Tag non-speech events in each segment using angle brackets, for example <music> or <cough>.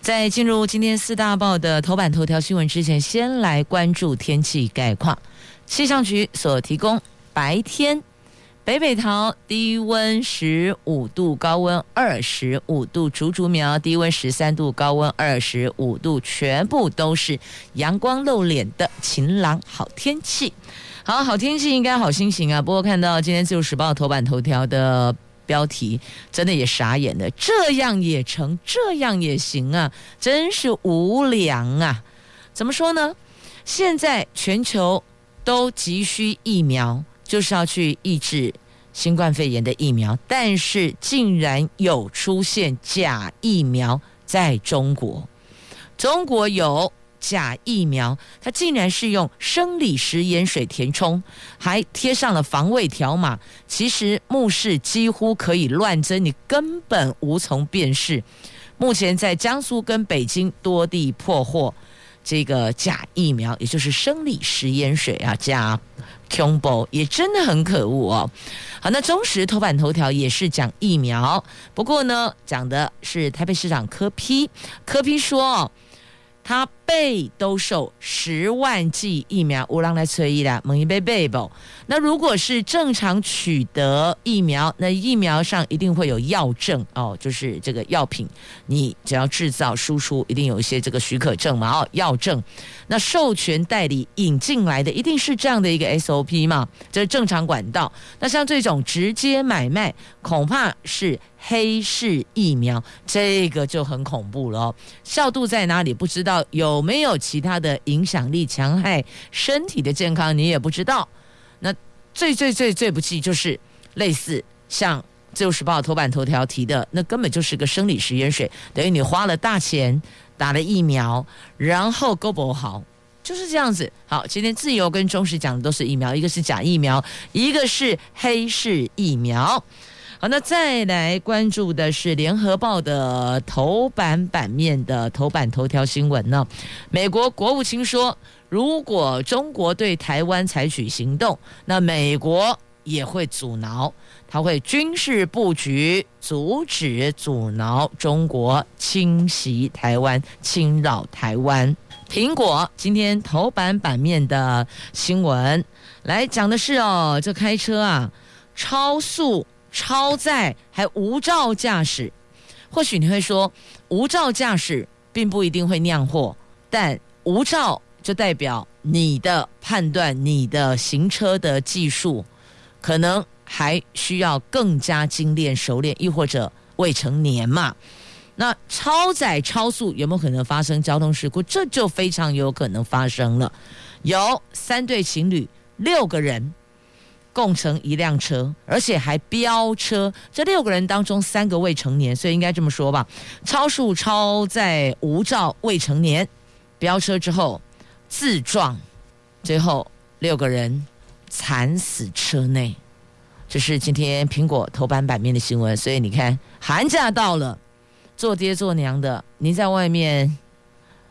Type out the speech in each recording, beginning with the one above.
在进入今天四大报的头版头条新闻之前，先来关注天气概况。气象局所提供，白天北北桃低温十五度，高温二十五度；竹竹苗低温十三度，高温二十五度，全部都是阳光露脸的晴朗好天气。好好天气，应该好心情啊。不过看到今天自由时报头版头条的。标题真的也傻眼了，这样也成，这样也行啊，真是无良啊！怎么说呢？现在全球都急需疫苗，就是要去抑制新冠肺炎的疫苗，但是竟然有出现假疫苗在中国，中国有。假疫苗，它竟然是用生理食盐水填充，还贴上了防伪条码。其实目视几乎可以乱真，你根本无从辨识。目前在江苏跟北京多地破获这个假疫苗，也就是生理食盐水啊，假 combo 也真的很可恶哦。好，那中时头版头条也是讲疫苗，不过呢，讲的是台北市长柯 P，柯 P 说。他被兜售十万剂疫苗，乌浪来催疫啦，猛一杯背不？那如果是正常取得疫苗，那疫苗上一定会有药证哦，就是这个药品，你只要制造输出，一定有一些这个许可证嘛，哦，药证。那授权代理引进来的，一定是这样的一个 SOP 嘛，这是正常管道。那像这种直接买卖，恐怕是。黑市疫苗，这个就很恐怖了哦。效度在哪里不知道，有有没有其他的影响力，强害身体的健康，你也不知道。那最最最最不济就是类似像《自由时报》头版头条提的，那根本就是个生理食盐水，等于你花了大钱打了疫苗，然后够不好，就是这样子。好，今天自由跟中时讲的都是疫苗，一个是假疫苗，一个是黑市疫苗。那再来关注的是联合报的头版版面的头版头条新闻呢。美国国务卿说，如果中国对台湾采取行动，那美国也会阻挠，他会军事布局，阻止阻挠中国侵袭台湾、侵扰台湾。苹果今天头版版面的新闻来讲的是哦，这开车啊，超速。超载还无照驾驶，或许你会说无照驾驶并不一定会酿祸，但无照就代表你的判断、你的行车的技术可能还需要更加精炼熟练，亦或者未成年嘛。那超载超速有没有可能发生交通事故？这就非常有可能发生了。有三对情侣，六个人。共乘一辆车，而且还飙车。这六个人当中，三个未成年，所以应该这么说吧：超速、超载、无照未成年，飙车之后自撞，最后六个人惨死车内。这是今天苹果头版版面的新闻。所以你看，寒假到了，做爹做娘的，您在外面。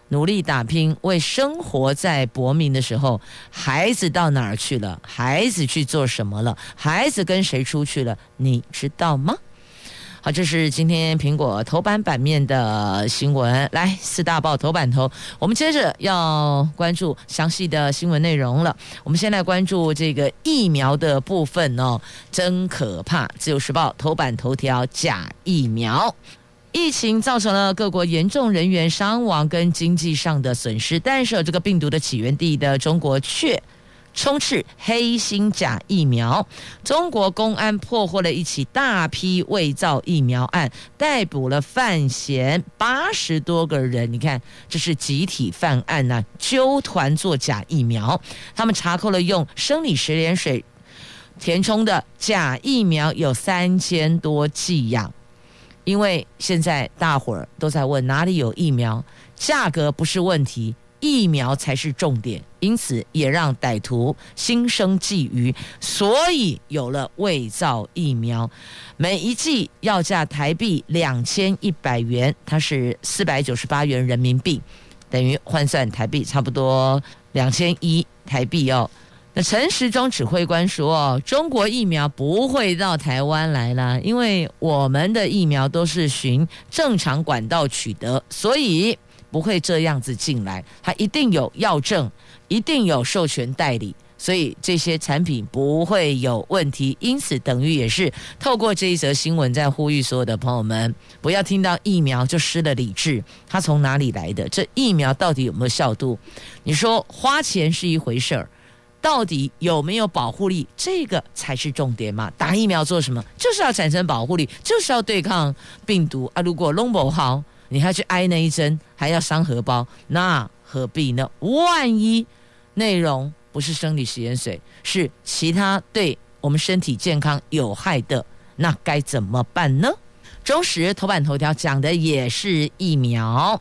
努力打拼，为生活在搏命的时候，孩子到哪儿去了？孩子去做什么了？孩子跟谁出去了？你知道吗？好，这是今天苹果头版版面的新闻。来，四大报头版头，我们接着要关注详细的新闻内容了。我们先来关注这个疫苗的部分哦，真可怕！自由时报头版头条：假疫苗。疫情造成了各国严重人员伤亡跟经济上的损失，但是有这个病毒的起源地的中国却充斥黑心假疫苗。中国公安破获了一起大批伪造疫苗案，逮捕了犯嫌八十多个人。你看，这是集体犯案呐、啊，揪团做假疫苗。他们查扣了用生理食盐水填充的假疫苗有三千多剂样。因为现在大伙儿都在问哪里有疫苗，价格不是问题。疫苗才是重点，因此也让歹徒心生觊觎，所以有了伪造疫苗。每一剂要价台币两千一百元，它是四百九十八元人民币，等于换算台币差不多两千一台币哦。那陈时中指挥官说，哦中国疫苗不会到台湾来了，因为我们的疫苗都是循正常管道取得，所以。不会这样子进来，它一定有药证，一定有授权代理，所以这些产品不会有问题。因此，等于也是透过这一则新闻，在呼吁所有的朋友们，不要听到疫苗就失了理智。它从哪里来的？这疫苗到底有没有效度？你说花钱是一回事儿，到底有没有保护力？这个才是重点嘛。打疫苗做什么？就是要产生保护力，就是要对抗病毒啊。如果弄不好。你还去挨那一针，还要伤荷包，那何必呢？万一内容不是生理食盐水，是其他对我们身体健康有害的，那该怎么办呢？中时头版头条讲的也是疫苗，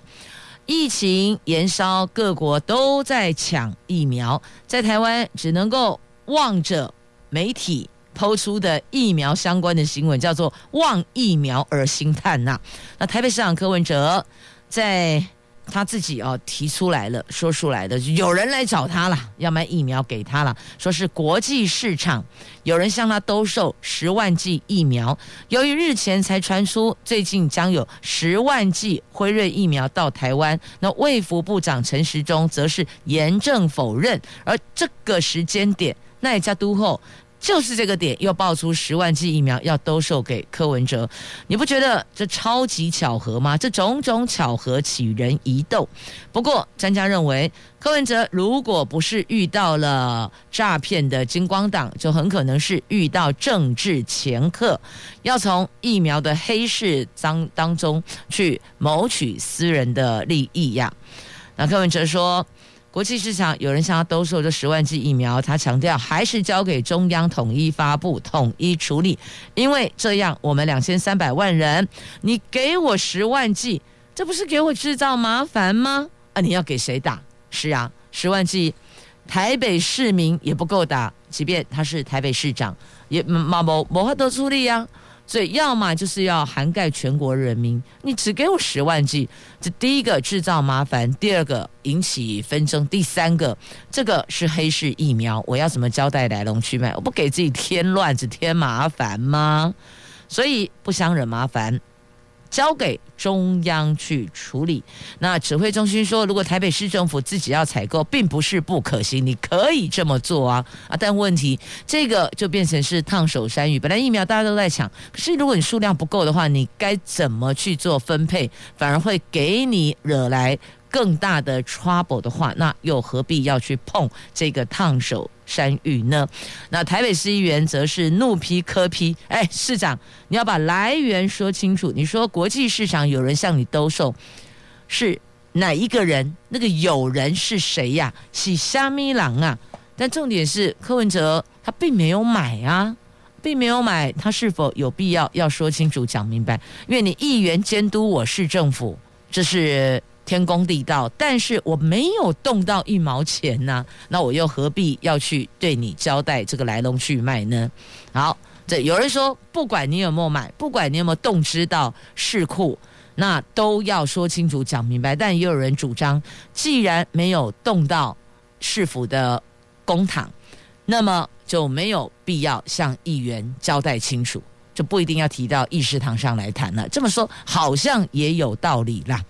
疫情延烧，各国都在抢疫苗，在台湾只能够望着媒体。抛出的疫苗相关的新闻叫做“望疫苗而心叹”呐。那台北市长柯文哲在他自己哦提出来了，说出来的，有人来找他了，要买疫苗给他了，说是国际市场有人向他兜售十万剂疫苗。由于日前才传出最近将有十万剂辉瑞疫苗到台湾，那卫福部长陈时中则是严正否认。而这个时间点，那也加都后。就是这个点又爆出十万剂疫苗要兜售给柯文哲，你不觉得这超级巧合吗？这种种巧合起人疑窦。不过专家认为，柯文哲如果不是遇到了诈骗的金光党，就很可能是遇到政治掮客，要从疫苗的黑市当当中去谋取私人的利益呀。那柯文哲说。国际市场有人向他兜售这十万剂疫苗，他强调还是交给中央统一发布、统一处理，因为这样我们两千三百万人，你给我十万剂，这不是给我制造麻烦吗？啊，你要给谁打？是啊，十万剂，台北市民也不够打，即便他是台北市长，也嘛无无法多处理呀。所以，要么就是要涵盖全国人民，你只给我十万剂，这第一个制造麻烦，第二个引起纷争，第三个，这个是黑市疫苗，我要怎么交代来龙去脉？我不给自己添乱子、添麻烦吗？所以不想惹麻烦。交给中央去处理。那指挥中心说，如果台北市政府自己要采购，并不是不可行，你可以这么做啊啊！但问题这个就变成是烫手山芋。本来疫苗大家都在抢，可是如果你数量不够的话，你该怎么去做分配？反而会给你惹来更大的 trouble 的话，那又何必要去碰这个烫手山芋呢？那台北市议员则是怒批柯批哎，市长你要把来源说清楚。你说国际市场有人向你兜售，是哪一个人？那个有人是谁呀？是虾米郎啊？但重点是柯文哲他并没有买啊，并没有买，他是否有必要要说清楚讲明白？因为你议员监督我市政府，这是。天公地道，但是我没有动到一毛钱呐、那我又何必要去对你交代这个来龙去脉呢？好，这有人说，不管你有没有买，不管你有没有动知到市库，那都要说清楚讲明白。但也有人主张，既然没有动到市府的公堂，那么就没有必要向议员交代清楚，就不一定要提到议事堂上来谈了。这么说好像也有道理啦。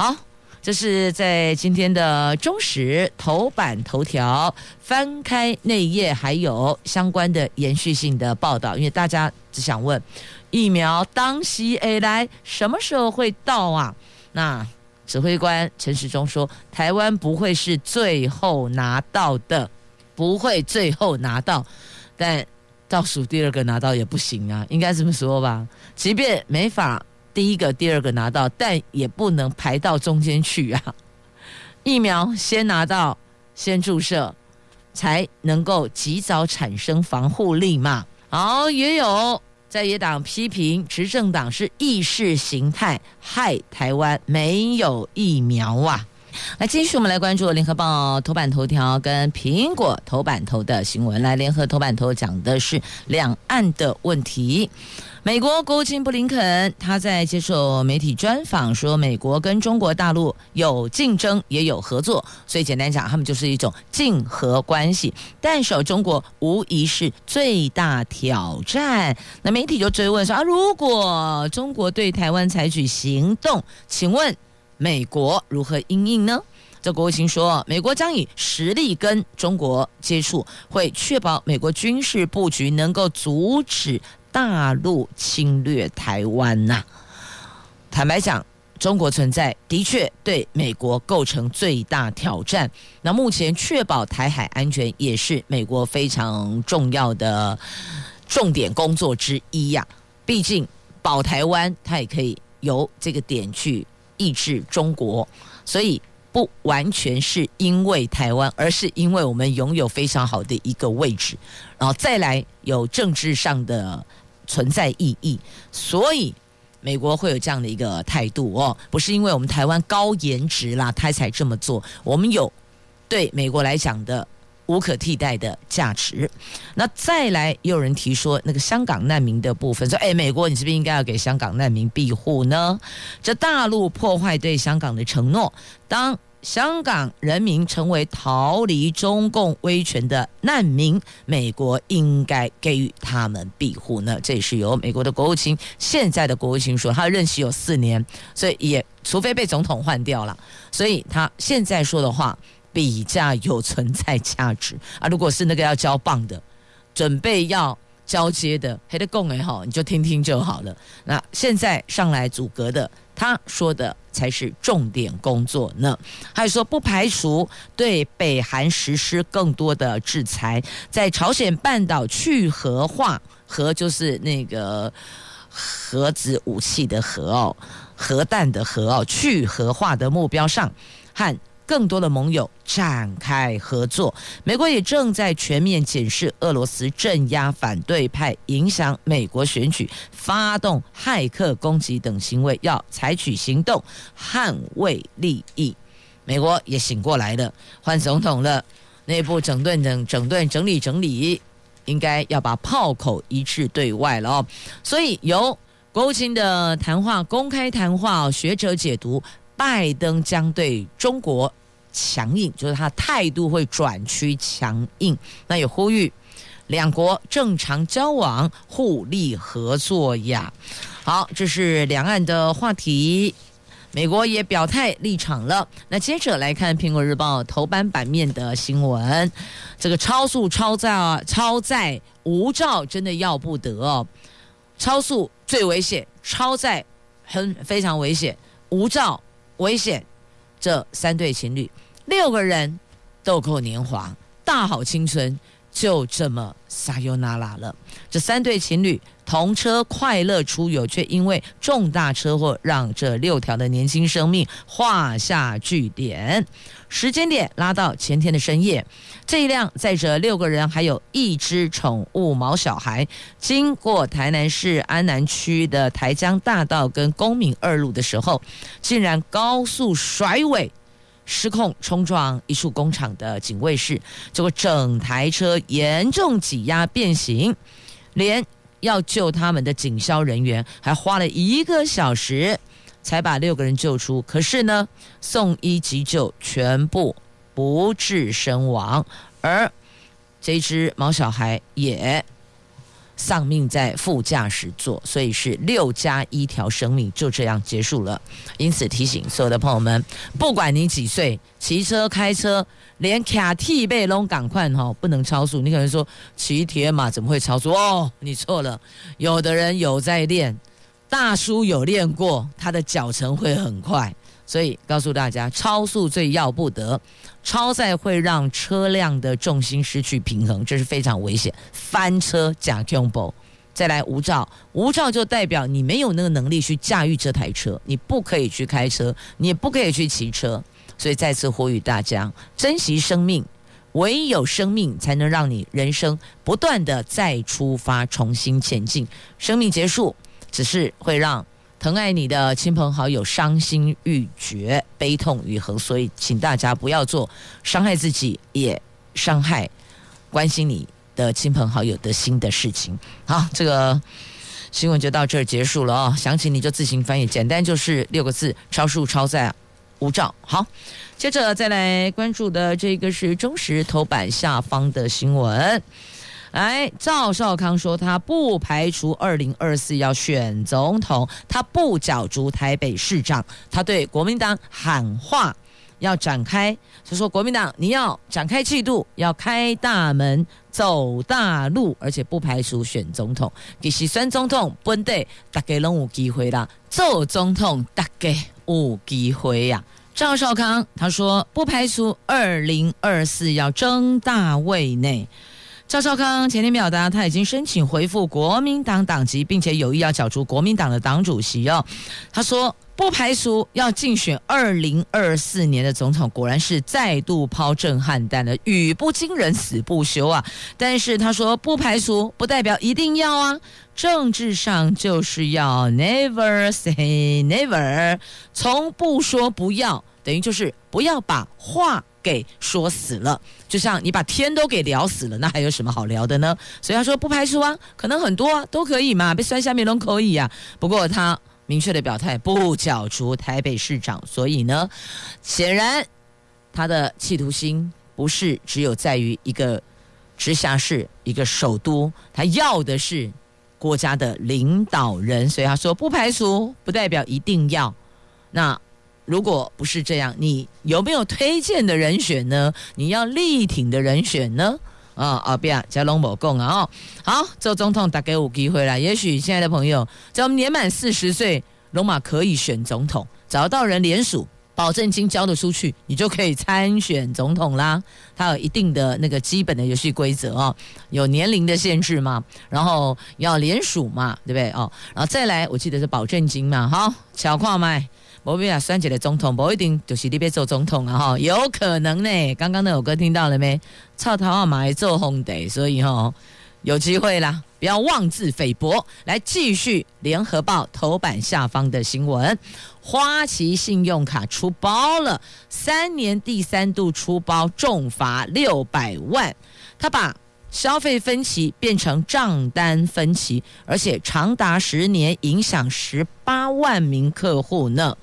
好，这是在今天的中时头版头条，翻开内页还有相关的延续性的报道，因为大家只想问疫苗当西 A 来什么时候会到啊？那指挥官陈时中说，台湾不会是最后拿到的，不会最后拿到，但倒数第二个拿到也不行啊，应该这么说吧？即便没法。第一个、第二个拿到，但也不能排到中间去啊！疫苗先拿到，先注射，才能够及早产生防护力嘛。好，也有在野党批评执政党是意识形态害台湾没有疫苗啊！来，继续我们来关注联合报头版头条跟苹果头版头的新闻。来，联合头版头讲的是两岸的问题。美国国务卿布林肯他在接受媒体专访说，美国跟中国大陆有竞争也有合作，所以简单讲，他们就是一种竞合关系。但是中国无疑是最大挑战。那媒体就追问说啊，如果中国对台湾采取行动，请问美国如何应应呢？这国务卿说，美国将以实力跟中国接触，会确保美国军事布局能够阻止。大陆侵略台湾呐、坦白讲，中国存在的确对美国构成最大挑战。那目前确保台海安全也是美国非常重要的重点工作之一呀、毕竟保台湾，它也可以由这个点去抑制中国，所以。不完全是因为台湾，而是因为我们拥有非常好的一个位置，然后再来有政治上的存在意义，所以美国会有这样的一个态度哦，不是因为我们台湾高颜值啦，他才这么做。我们有对美国来讲的无可替代的价值。那再来，也有人提说那个香港难民的部分，说哎，美国你是不是应该要给香港难民庇护呢？这大陆破坏对香港的承诺，当。香港人民成为逃离中共威权的难民，美国应该给予他们庇护呢？这是由美国的国务卿，现在的国务卿说，他任期有四年，所以也除非被总统换掉了，所以他现在说的话比较有存在价值啊。如果是那个要交棒的，准备要交接的，还得供哎好，你就听听就好了。那现在上来阻隔的。他说的才是重点工作呢。还有说不排除对北韩实施更多的制裁，在朝鲜半岛去核化，核就是那个核子武器的核哦，核弹的核哦，去核化的目标上和。更多的盟友展开合作，美国也正在全面检视俄罗斯镇压反对派、影响美国选举、发动骇客攻击等行为，要采取行动捍卫利益。美国也醒过来了，换总统了，内部整顿整整顿整理整理，应该要把炮口一致对外了哦。所以由国务卿的谈话公开谈话，学者解读，拜登将对中国。强硬，就是他态度会转趋强硬。那也呼吁两国正常交往、互利合作呀。好，这是两岸的话题。美国也表态立场了。那接着来看《苹果日报》头版版面的新闻：这个超速超载啊，超载无照真的要不得哦。超速最危险，超载很非常危险，无照危险。这三对情侣，六个人豆蔻年华，大好青春，就这么撒由那拉了。这三对情侣同车快乐出游，却因为重大车祸，让这六条的年轻生命画下句点。时间点拉到前天的深夜，这一辆载着六个人，还有一只宠物毛小孩，经过台南市安南区的台江大道跟公民二路的时候，竟然高速甩尾，失控冲撞一处工厂的警卫室，结果整台车严重挤压变形，连要救他们的警消人员还花了一个小时。才把六个人救出，可是呢，送医急救全部不治身亡，而这只毛小孩也丧命在副驾驶座，所以是六加一条生命就这样结束了。因此提醒所有的朋友们，不管你几岁，骑车开车，连卡替贝龙赶快哈，不能超速。你可能说骑铁马怎么会超速？哦，你错了，有的人有在练。大叔有练过，他的脚程会很快，所以告诉大家，超速最要不得，超载会让车辆的重心失去平衡，这是非常危险，翻车假 combo。再来无照，无照就代表你没有那个能力去驾驭这台车，你不可以去开车，你也不可以去骑车，所以再次呼吁大家珍惜生命，唯有生命才能让你人生不断的再出发，重新前进。生命结束，只是会让疼爱你的亲朋好友伤心欲绝、悲痛欲横。所以，请大家不要做伤害自己也伤害关心你的亲朋好友的心的事情。好，这个新闻就到这儿结束了哦。详情你就自行翻译，简单就是六个字：超速超载无照。好。接着再来关注的这个是中时头版下方的新闻。来，赵少康说他不排除二零二四要选总统，他不角逐台北市长，他对国民党喊话要展开，他说国民党你要展开气度，要开大门走大路，而且不排除选总统。其实选总统本地大家拢有机会啦，做总统大家有机会呀。赵少康他说不排除二零二四要争大位内。赵少康前天表达他已经申请回复国民党党籍，并且有意要角逐国民党的党主席哦。他说不排除要竞选二零二四年的总统，果然是再度抛震撼弹的，语不惊人死不休啊！但是他说不排除不代表一定要啊，政治上就是要 never say never，从不说不要。等于就是不要把话给说死了，就像你把天都给聊死了，那还有什么好聊的呢？所以他说不排除啊，可能很多都可以嘛，被摔下面都可以啊。不过他明确的表态不角逐台北市长，所以呢，显然他的企图心不是只有在于一个直辖市、一个首都，他要的是国家的领导人，所以他说不排除，不代表一定要。那。如果不是这样，你有没有推荐的人选呢？你要力挺的人选呢？啊啊，不要加龙某共啊！哦，好，做总统打给我机会了。也许现在的朋友，只要年满四十岁，龙马可以选总统，找到人联署，保证金交得出去，你就可以参选总统啦。它有一定的那个基本的游戏规则哦，有年龄的限制嘛，然后要联署嘛，对不对？哦，然后再来，我记得是保证金嘛，好，巧跨麦。我比亚选举的总统不一定就是你别做总统啊哈，有可能呢。刚刚那首歌听到了没？草头啊，买做红的，所以哈有机会啦，不要妄自菲薄。来继续联合报头版下方的新闻：花旗信用卡出包了，三年第三度出包，重罚六百万。他把消费分歧变成账单分歧，而且长达十年，影响十八万名客户呢。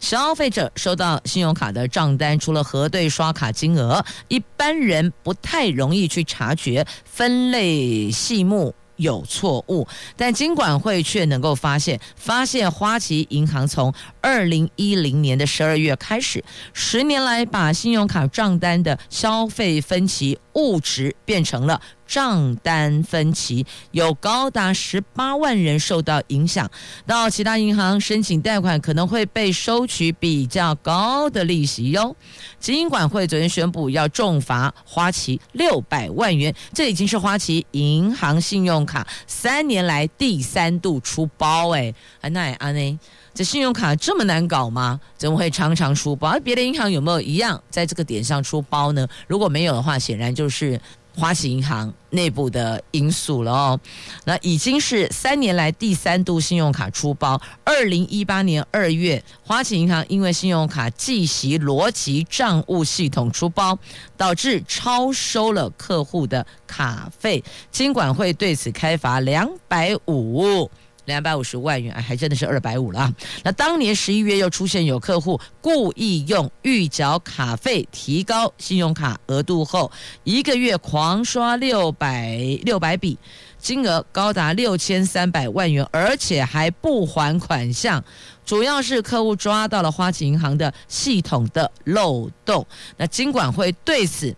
消费者收到信用卡的账单，除了核对刷卡金额，一般人不太容易去察觉分类细目。有错误，但金管会却能够发现，发现花旗银行从二零一零年的十二月开始，十年来把信用卡账单的消费分期误值变成了账单分歧，有高达十八万人受到影响。到其他银行申请贷款，可能会被收取比较高的利息哟。金管会昨天宣布要重罚花旗六百万元，这已经是花旗银行信用卡三年来第三度出包哎，那也安呢？这信用卡这么难搞吗？怎么会常常出包？别的银行有没有一样在这个点上出包呢？如果没有的话，显然就是。花旗银行内部的因素了哦，那已经是三年来第三度信用卡出包。二零一八年二月，花旗银行因为信用卡计息逻辑账务系统出包，导致超收了客户的卡费，金管会对此开罚两百五。两百五十万元，哎，还真的是二百五了啊！那当年十一月又出现有客户故意用预缴卡费提高信用卡额度后，一个月狂刷六百六百笔，金额高达六千三百万元，而且还不还款项。主要是客户抓到了花旗银行的系统的漏洞，那金管会对此。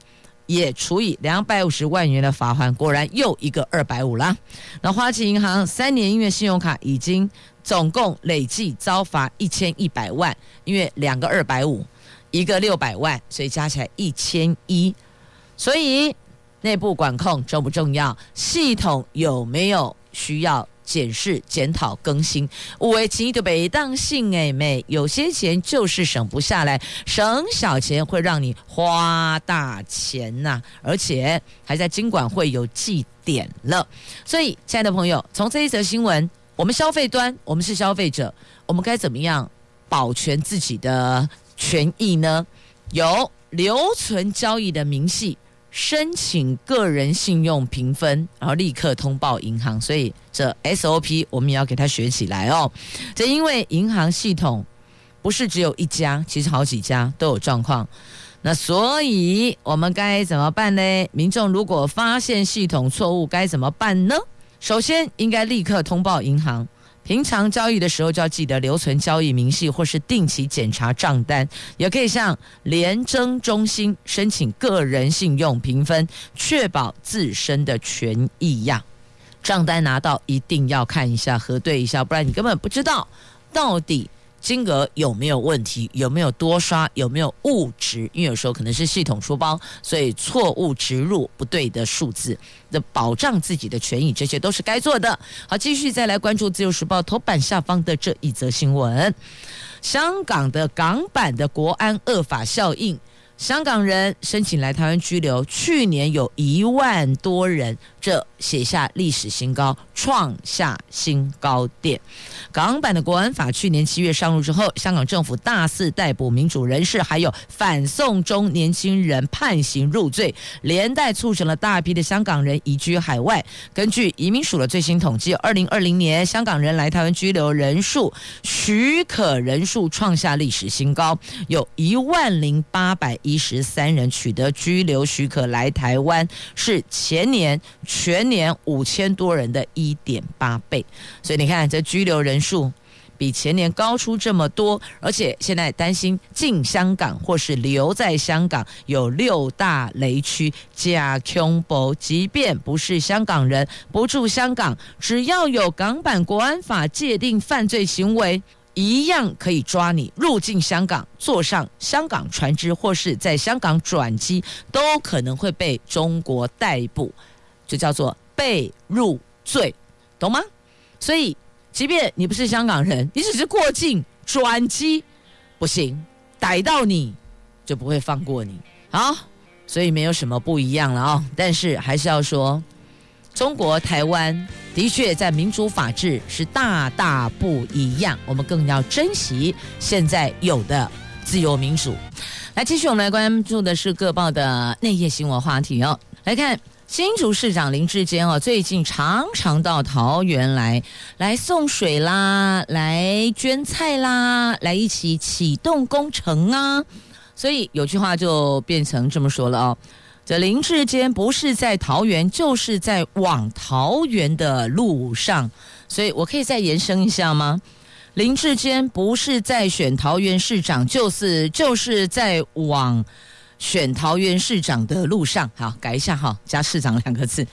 也处以两百五十万元的罚锾，果然又一个二百五啦。那花旗银行三年因为信用卡已经总共累计遭罚一千一百万，因为两个二百五，一个六百万，所以加起来一千一。所以内部管控重不重要？系统有没有需要？检视、检讨、更新。五维钱的被当性哎妹，有些钱就是省不下来，省小钱会让你花大钱呐、而且还在金管会有记点了。所以，亲爱的朋友，从这一则新闻，我们消费端，我们是消费者，我们该怎么样保全自己的权益呢？有留存交易的明细。申请个人信用评分，然后立刻通报银行，所以这 SOP 我们也要给他学起来哦。这因为银行系统不是只有一家，其实好几家都有状况。那所以我们该怎么办呢？民众如果发现系统错误，该怎么办呢？首先应该立刻通报银行。平常交易的时候就要记得留存交易明细，或是定期检查账单，也可以向廉征中心申请个人信用评分，确保自身的权益呀。账单拿到一定要看一下，核对一下，不然你根本不知道到底。金额有没有问题？有没有多刷？有没有误值？因为有时候可能是系统出包，所以错误植入不对的数字。的保障自己的权益，这些都是该做的。好，继续再来关注《自由时报》头版下方的这一则新闻：香港的港版的国安恶法效应。香港人申请来台湾居留，去年有一万多人，这写下历史新高，创下新高点。港版的国安法去年七月上路之后，香港政府大肆逮捕民主人士，还有反送中年轻人判刑入罪，连带促成了大批的香港人移居海外。根据移民署的最新统计，二零二零年香港人来台湾居留人数许可人数创下历史新高，有一万零八百一。十三人取得居留许可来台湾，是前年全年五千多人的一点八倍。所以你看，这拘留人数比前年高出这么多，而且现在担心进香港或是留在香港有六大雷区加恐怖，即便不是香港人，不住香港，只要有港版国安法界定犯罪行为。一样可以抓你入境香港，坐上香港船只，或是在香港转机，都可能会被中国逮捕，就叫做被入罪，懂吗？所以，即便你不是香港人，你只是过境转机，不行，逮到你就不会放过你。好，所以没有什么不一样了啊、但是还是要说。中国台湾的确在民主法治是大大不一样，我们更要珍惜现在有的自由民主。来，继续我们来关注的是各报的内页新闻话题哦。来看新竹市长林志坚哦，最近常常到桃园来来送水啦，来捐菜啦，来一起启动工程啊。所以有句话就变成这么说了哦。这林志坚不是在桃园，就是在往桃园的路上，所以我可以再延伸一下吗？林志坚不是在选桃园市长，就是就是在往选桃园市长的路上。好，改一下哈，加市长两个字。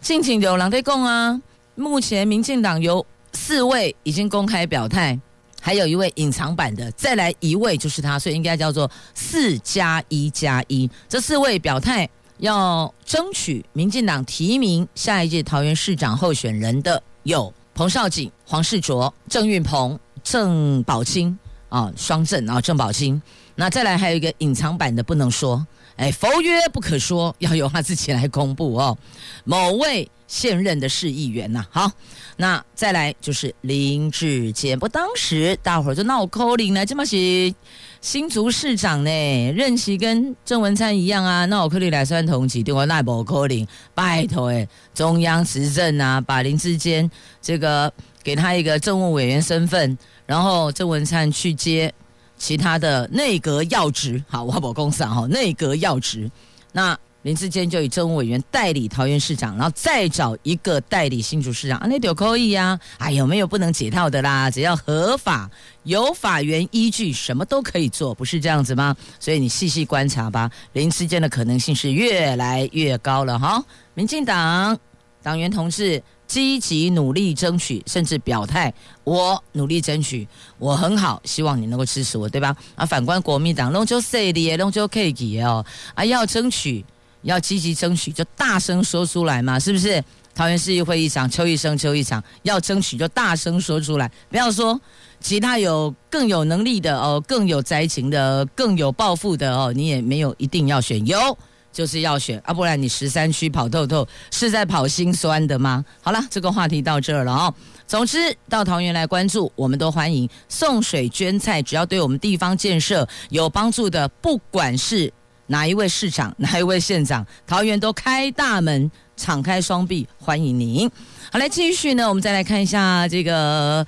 近景有狼在讲啊，目前民进党有四位已经公开表态，还有一位隐藏版的，再来一位就是他，所以应该叫做四加一加一。这四位表态要争取民进党提名下一届桃园市长候选人的有彭少锦、黄世卓、郑运鹏、郑宝清啊，双郑啊，郑宝清。那再来还有一个隐藏版的不能说，哎，佛曰不可说，<laughs> 要由他自己来公布哦。某位现任的市议员呐、啊，好。那再来就是林志坚，不，当时大伙儿就闹扣零了，这么是新竹市长呢，任期跟郑文灿一样啊，那我扣零来算同期，对我那不扣零，拜托诶，中央执政啊，把林志坚这个给他一个政务委员身份，然后郑文灿去接其他的内阁要职，好，我保公司啊，内阁要职，那。林志坚就以政务委员代理桃园市长，然后再找一个代理新竹市长啊，那就可以呀。哎，有没有不能解套的啦？只要合法、有法源依据，什么都可以做，不是这样子吗？所以你细细观察吧，林志坚的可能性是越来越高了哈。民进党党员同志积极努力争取，甚至表态，我努力争取，我很好，希望你能够支持我，对吧？啊，反观国民党，拢就势利，拢就客气哦，啊，要争取。要积极争取，就大声说出来嘛，是不是？桃园市议会议长邱奕胜邱议长要争取就大声说出来，不要说其他有更有能力的哦，更有灾情的，更有抱负的哦，你也没有一定要选，有就是要选啊，不然你十三区跑透透是在跑心酸的吗？好了，这个话题到这儿了哦。总之，到桃园来关注，我们都欢迎送水捐菜，只要对我们地方建设有帮助的，不管是哪一位市长、<laughs> 哪一位县长，桃园都开大门、敞开双臂欢迎您。好，来继续呢，我们再来看一下这个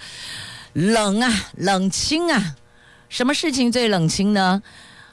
冷啊，冷清啊，什么事情最冷清呢？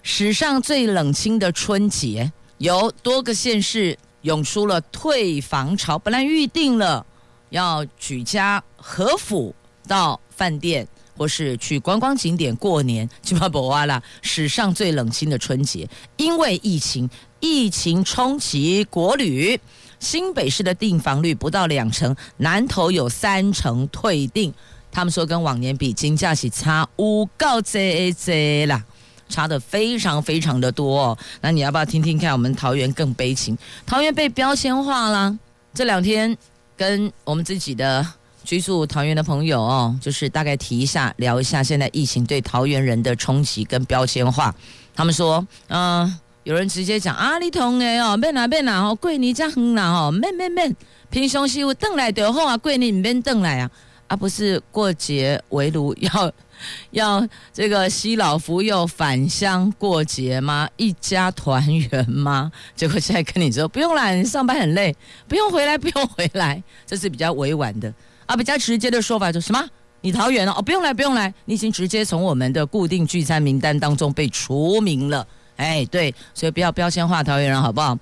史上最冷清的春节，有多个县市涌出了退房潮，本来预定了。要举家合府到饭店，或是去观光景点过年，基本不哇啦。史上最冷清的春节，因为疫情，疫情冲击国旅，新北市的订房率不到两成，南投有三成退订。他们说跟往年比，金价是差五高这这啦，差的非常非常的多哦。那你要不要听听看？我们桃园更悲情，桃园被标签化了，这两天。跟我们自己的居住桃园的朋友哦，就是大概提一下，聊一下现在疫情对桃园人的冲击跟标签化。他们说，嗯、有人直接讲啊，你同诶哦，免啦免啦哦，过年这远啦哦，免免免，平常时有回来就好啊，过年唔免回来啊，啊不是过节围炉要。<laughs> 要这个西老福幼返乡过节吗？一家团圆吗？<laughs> 结果现在跟你说不用啦，你上班很累，不用回来，<laughs> 不用回来，这是比较委婉的啊。比较直接的说法就什么？你桃园了哦，不用来，不用来，你已经直接从我们的固定聚餐名单当中被除名了。哎，对，所以不要标签化桃园人好不好？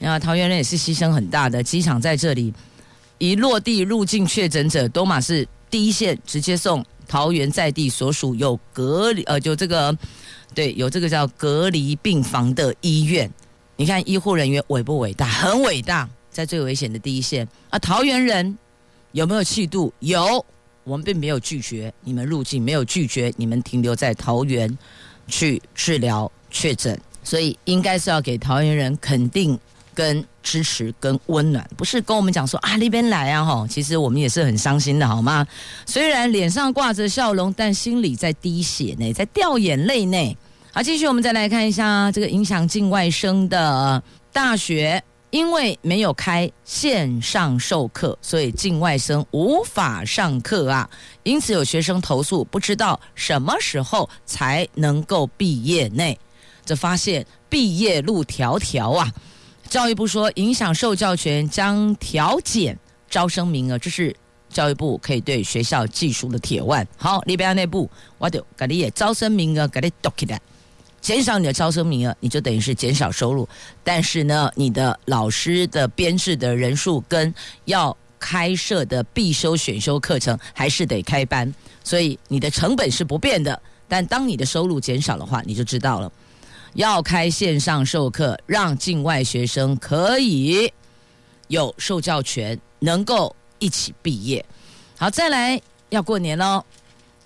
啊，桃园人也是牺牲很大的，机场在这里一落地入境确诊者都马是第一线直接送。桃园在地所属有隔离呃，就这个对，有这个叫隔离病房的医院，你看医护人员伟不伟大？很伟大，在最危险的第一线啊！桃园人有没有气度？有，我们并没有拒绝你们入境，没有拒绝你们停留在桃园去治疗确诊，所以应该是要给桃园人肯定。跟支持跟温暖，不是跟我们讲说啊那边来啊哈，其实我们也是很伤心的好吗？虽然脸上挂着笑容，但心里在滴血呢，在掉眼泪呢。好，继续我们再来看一下这个影响境外生的大学，因为没有开线上授课，所以境外生无法上课啊。因此有学生投诉，不知道什么时候才能够毕业呢？这发现毕业路迢迢啊。教育部说，影响受教权将调减招生名额，这是教育部可以对学校寄出的铁腕。好，立比亚内部我就给你也招生名额给你读起来，减少你的招生名额，你就等于是减少收入。但是呢，你的老师的编制的人数跟要开设的必修选修课程还是得开班，所以你的成本是不变的。但当你的收入减少的话，你就知道了。要开线上授课，让境外学生可以有受教权，能够一起毕业。好，再来要过年喽！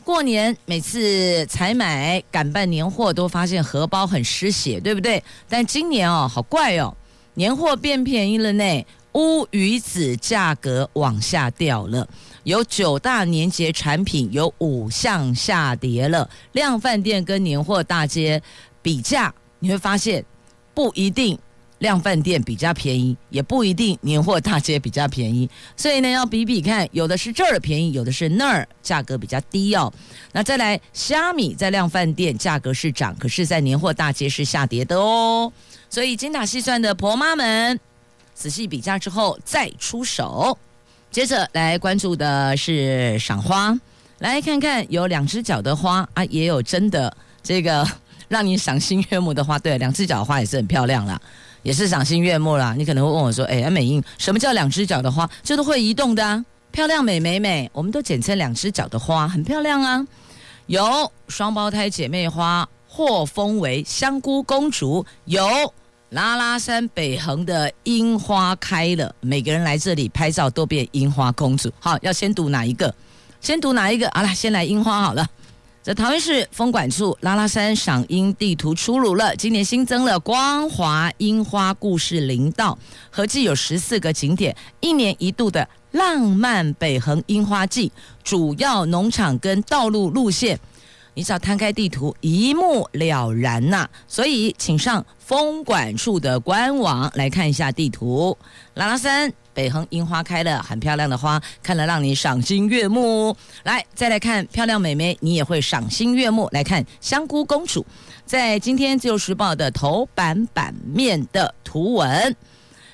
过年每次采买赶办年货，都发现荷包很失血，对不对？但今年哦，好怪哦，年货变便宜了呢，乌鱼子价格往下掉了，有九大年节产品有五项下跌了，量饭店跟年货大街。比价你会发现，不一定量饭店比较便宜，也不一定年货大街比较便宜，<laughs> 所以呢要比比看，有的是这儿便宜，有的是那儿价格比较低哦。那再来，虾米在量饭店价格是涨，可是在年货大街是下跌的哦。所以精打细算的婆妈们，仔细比价之后再出手。接着来关注的是赏花，来看看有两只脚的花啊，也有真的这个。让你赏心悦目的花，对，两只脚的花也是很漂亮啦，也是赏心悦目啦。你可能会问我说：“哎，美英，什么叫两只脚的花？就是会移动的啊，漂亮美美美，我们都简称两只脚的花，很漂亮啊。有双胞胎姐妹花，或封为香菇公主；有拉拉山北横的樱花开了，每个人来这里拍照都变樱花公主。好，要先读哪一个？先读哪一个？好了，先来樱花好了。在桃园市风管处拉拉山赏樱地图出炉了，今年新增了光华樱花故事林道，合计有十四个景点，一年一度的浪漫北横樱花季，主要农场跟道路路线，你只要摊开地图一目了然呐、所以，请上风管处的官网来看一下地图，拉拉山。北横樱花开了，很漂亮的花，看了让你赏心悦目。来，再来看漂亮美眉，你也会赏心悦目。来看香菇公主，在今天自由时报的头版版面的图文。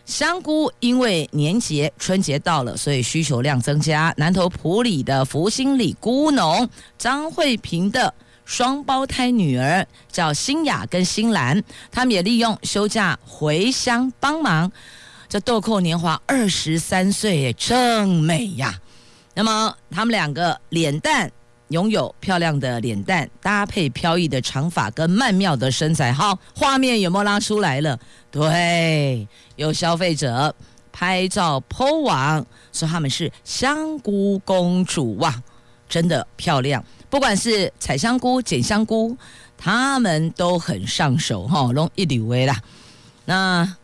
香菇因为年节春节到了，所以需求量增加。南投埔里的福兴里菇农张惠萍的双胞胎女儿叫新雅跟新兰，他们也利用休假回乡帮忙。这豆蔻年华二十三岁，正美呀！那么他们两个脸蛋拥有漂亮的脸蛋，搭配飘逸的长发跟曼妙的身材。好，画面有没有拉出来了？对，有消费者拍照 po 网，说他们是香菇公主哇，真的漂亮。不管是采香菇、捡香菇，他们都很上手哈，拢一流的啦。那。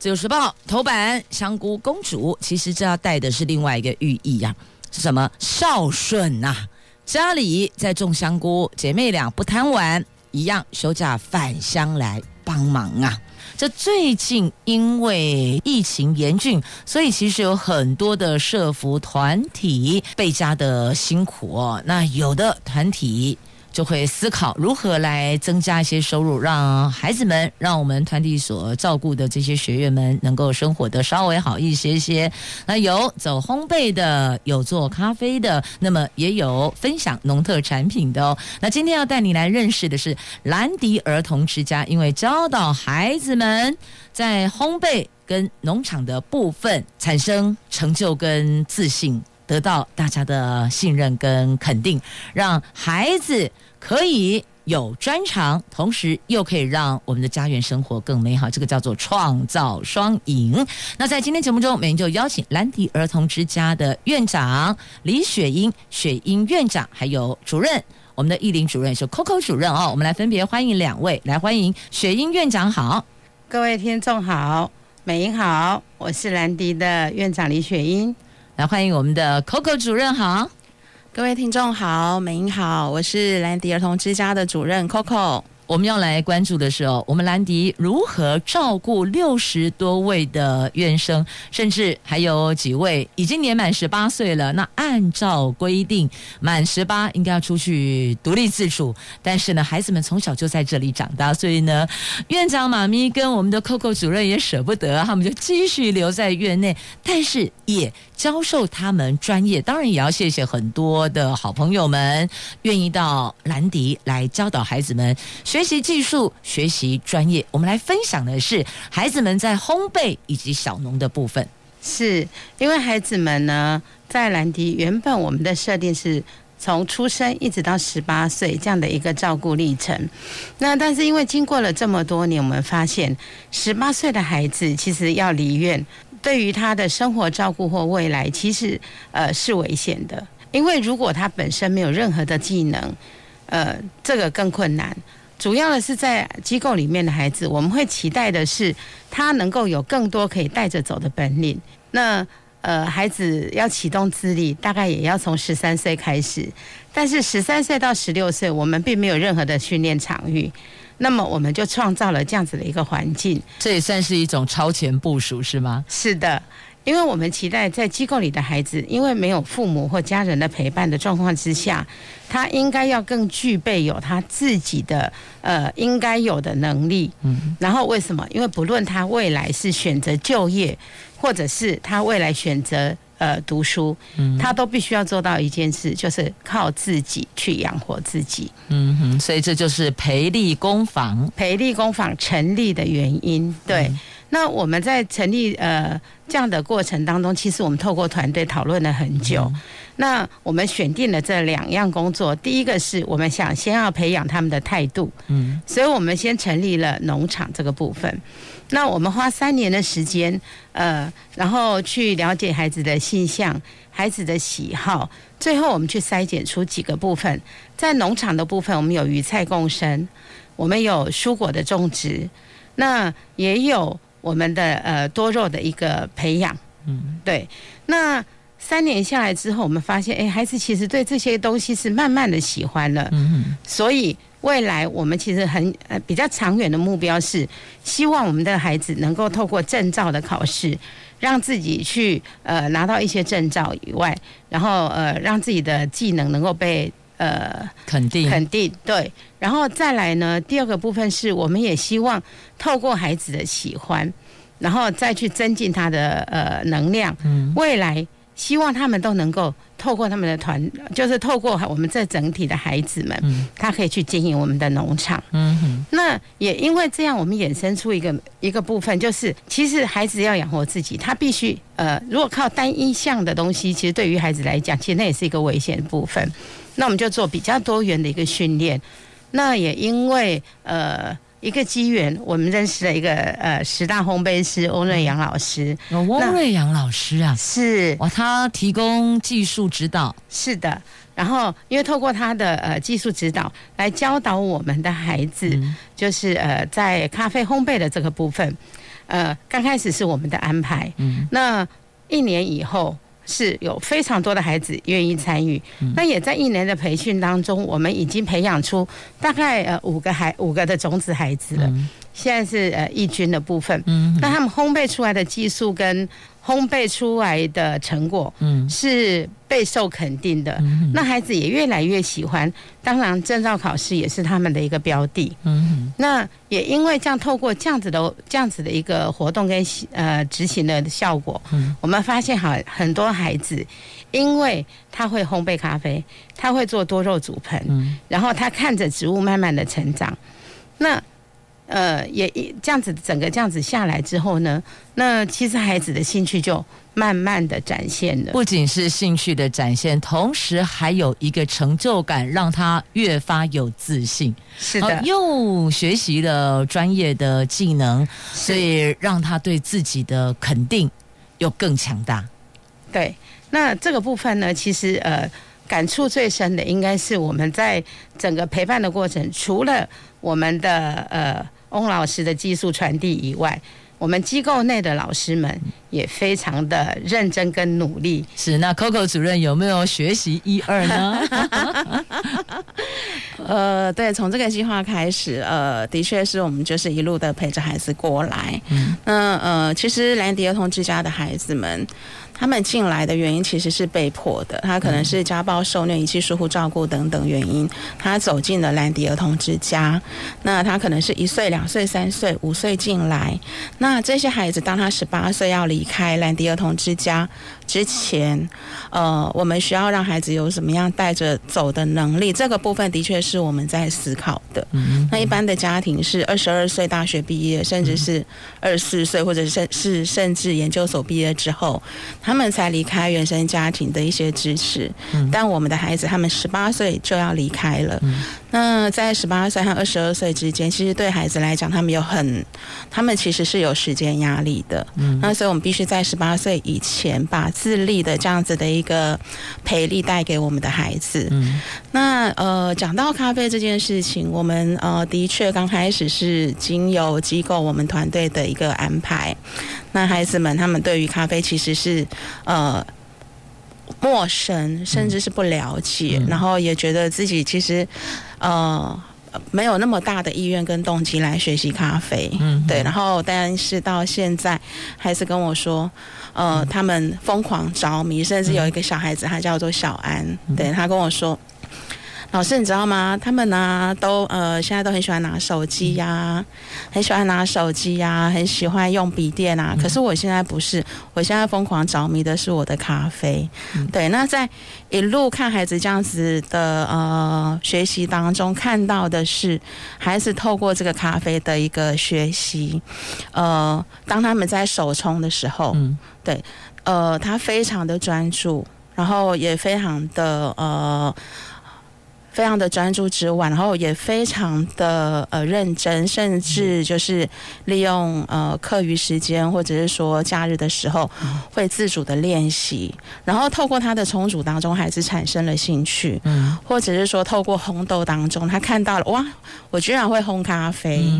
自由时报头版，香菇公主，其实这要带的是另外一个寓意呀、啊，是什么？孝顺呐、啊，家里在种香菇，姐妹俩不贪玩，一样休假返乡来帮忙啊。这最近因为疫情严峻，所以其实有很多的社福团体倍加的辛苦哦。那有的团体。就会思考如何来增加一些收入，让孩子们，让我们团体所照顾的这些学员们能够生活得稍微好一些些。那有走烘焙的，有做咖啡的，那么也有分享农特产品的哦。那今天要带你来认识的是兰迪儿童之家，因为教导孩子们在烘焙跟农场的部分产生成就跟自信，得到大家的信任跟肯定，让孩子。可以有专长，同时又可以让我们的家园生活更美好，这个叫做创造双赢。那在今天节目中，美英就邀请兰迪儿童之家的院长李雪英、雪英院长，还有主任，我们的艺林主任是 Coco 主任哦。我们来分别欢迎两位，来欢迎雪英院长好，各位听众好，美英好，我是兰迪的院长李雪英，来欢迎我们的 Coco 主任好。各位听众好，美英好，我是兰迪儿童之家的主任 Coco。我们要来关注的是哦，我们兰迪如何照顾六十多位的院生，甚至还有几位已经年满十八岁了。那按照规定，满十八应该要出去独立自主，但是呢，孩子们从小就在这里长大，所以呢，院长妈咪跟我们的 Coco 主任也舍不得，他们就继续留在院内，但是也教授他们专业。当然，也要谢谢很多的好朋友们愿意到兰迪来教导孩子们。学习技术，学习专业。我们来分享的是孩子们在烘焙以及小农的部分。是因为孩子们呢，在兰迪原本我们的设定是从出生一直到十八岁这样的一个照顾历程。那但是因为经过了这么多年，我们发现十八岁的孩子其实要离院，对于他的生活照顾或未来，其实呃是危险的。因为如果他本身没有任何的技能，呃，这个更困难。主要的是在机构里面的孩子，我们会期待的是他能够有更多可以带着走的本领。那呃，孩子要启动智力，大概也要从十三岁开始。但是十三岁到十六岁，我们并没有任何的训练场域，那么我们就创造了这样子的一个环境。这也算是一种超前部署，是吗？是的。因为我们期待在机构里的孩子，因为没有父母或家人的陪伴的状况之下，他应该要更具备有他自己的呃应该有的能力。嗯，然后为什么？因为不论他未来是选择就业，或者是他未来选择呃读书，嗯，他都必须要做到一件事，就是靠自己去养活自己。嗯哼，所以这就是培力工坊，培力工坊成立的原因。对。嗯那我们在成立呃这样的过程当中，其实我们透过团队讨论了很久。嗯、那我们选定了这两样工作，第一个是我们想先要培养他们的态度，嗯，所以我们先成立了农场这个部分。那我们花三年的时间，呃，然后去了解孩子的性向、孩子的喜好，最后我们去筛检出几个部分。在农场的部分，我们有鱼菜共生，我们有蔬果的种植，那也有我们的呃多肉的一个培养。嗯，对。那三年下来之后，我们发现，哎，孩子其实对这些东西是慢慢的喜欢了。嗯，所以。未来我们其实很呃比较长远的目标是，希望我们的孩子能够透过证照的考试，让自己去呃拿到一些证照以外，然后呃让自己的技能能够被呃肯定肯定对，然后再来呢，第二个部分是我们也希望透过孩子的喜欢，然后再去增进他的呃能量，嗯，未来。希望他们都能够透过他们的团，就是透过我们这整体的孩子们，嗯，他可以去经营我们的农场。嗯哼。那也因为这样，我们衍生出一个一个部分，就是其实孩子要养活自己，他必须呃，如果靠单一项的东西，其实对于孩子来讲，其实那也是一个危险的部分。那我们就做比较多元的一个训练。那也因为呃。一个机缘，我们认识了一个呃十大烘焙师翁瑞阳老师。有翁瑞阳老师啊，是哇，他提供技术指导。是的，然后因为透过他的呃技术指导来教导我们的孩子，嗯、就是呃在咖啡烘焙的这个部分，呃刚开始是我们的安排，嗯，那一年以后。是有非常多的孩子愿意参与，那也在一年的培训当中，我们已经培养出大概呃五个孩五个的种子孩子了。现在是呃抑菌的部分，那他们烘焙出来的技术跟烘焙出来的成果，嗯，是备受肯定的。那孩子也越来越喜欢，当然证照考试也是他们的一个标的。嗯，那也因为这样，透过这样子的这样子的一个活动跟呃执行的效果，嗯，我们发现好很多孩子，因为他会烘焙咖啡，他会做多肉煮盆，嗯，然后他看着植物慢慢的成长，那。呃，也这样子，整个这样子下来之后呢，那其实孩子的兴趣就慢慢的展现了。不仅是兴趣的展现，同时还有一个成就感，让他越发有自信。是的，又学习了专业的技能，所以让他对自己的肯定又更强大。对，那这个部分呢，其实呃，感触最深的应该是我们在整个陪伴的过程，除了我们的呃。翁老师的技术传递以外，我们机构内的老师们也非常的认真跟努力。是，那 Coco 主任有没有学习一二呢？<laughs> 呃，对，从这个计划开始，呃，的确是我们就是一路的陪着孩子过来。嗯，那呃，其实兰迪儿童之家的孩子们。他们进来的原因其实是被迫的，他可能是家暴、受虐、遗弃、疏忽照顾等等原因，他走进了兰迪儿童之家。那他可能是一岁、两岁、三岁、五岁进来。那这些孩子，当他十八岁要离离开兰迪儿童之家。之前，呃，我们需要让孩子有什么样带着走的能力？这个部分的确是我们在思考的。那一般的家庭是二十二岁大学毕业，甚至是二十四岁，或者甚是甚至研究所毕业之后。他们才离开原生家庭的一些支持，但我们的孩子他们十八岁就要离开了。那在十八岁和二十二岁之间，其实对孩子来讲，他们有很，他们其实是有时间压力的。那所以我们必须在十八岁以前，把自立的这样子的一个培力带给我们的孩子。那呃，讲到咖啡这件事情，我们呃的确刚开始是经由机构我们团队的一个安排。那孩子们他们对于咖啡其实是呃陌生，甚至是不了解，嗯、然后也觉得自己其实呃没有那么大的意愿跟动机来学习咖啡。嗯，对。然后但是到现在，还是跟我说，呃，他们疯狂着迷，甚至有一个小孩子，他叫做小安，对，他跟我说。老师，你知道吗？他们呢，都呃，现在都很喜欢拿手机呀、啊，很喜欢拿手机呀、啊，很喜欢用笔电啊。可是我现在不是，我现在疯狂着迷的是我的咖啡。对，那在一路看孩子这样子的呃学习当中，看到的是孩子透过这个咖啡的一个学习。呃，当他们在手冲的时候，嗯对，呃，他非常的专注，然后也非常的呃。非常的专注之外，然后也非常的呃认真，甚至就是利用呃课余时间或者是说假日的时候，会自主的练习，然后透过他的冲煮当中，孩子产生了兴趣，嗯，或者是说透过烘豆当中，他看到了哇，我居然会烘咖啡，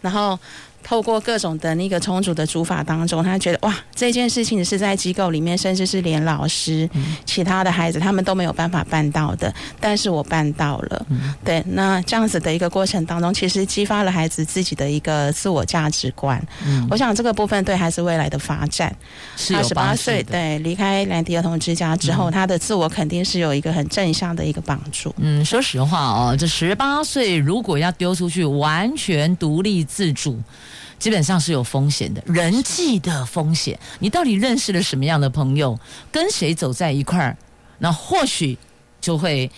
然后。透过各种的那个充足的煮法当中，他觉得哇，这件事情是在机构里面，甚至是连老师、其他的孩子他们都没有办法办到的，但是我办到了。对，那这样子的一个过程当中，其实激发了孩子自己的一个自我价值观。我想这个部分对孩子未来的发展，他十八岁对离开兰迪儿童之家之后，他的自我肯定是有一个很正向的一个帮助。嗯，说实话哦，这十八岁如果要丢出去，完全独立自主。基本上是有风险的，人际的风险。你到底认识了什么样的朋友，跟谁走在一块儿，那或许就会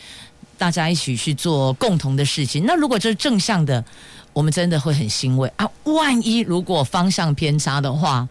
大家一起去做共同的事情。那如果这是正向的，我们真的会很欣慰啊。万一如果方向偏差的话，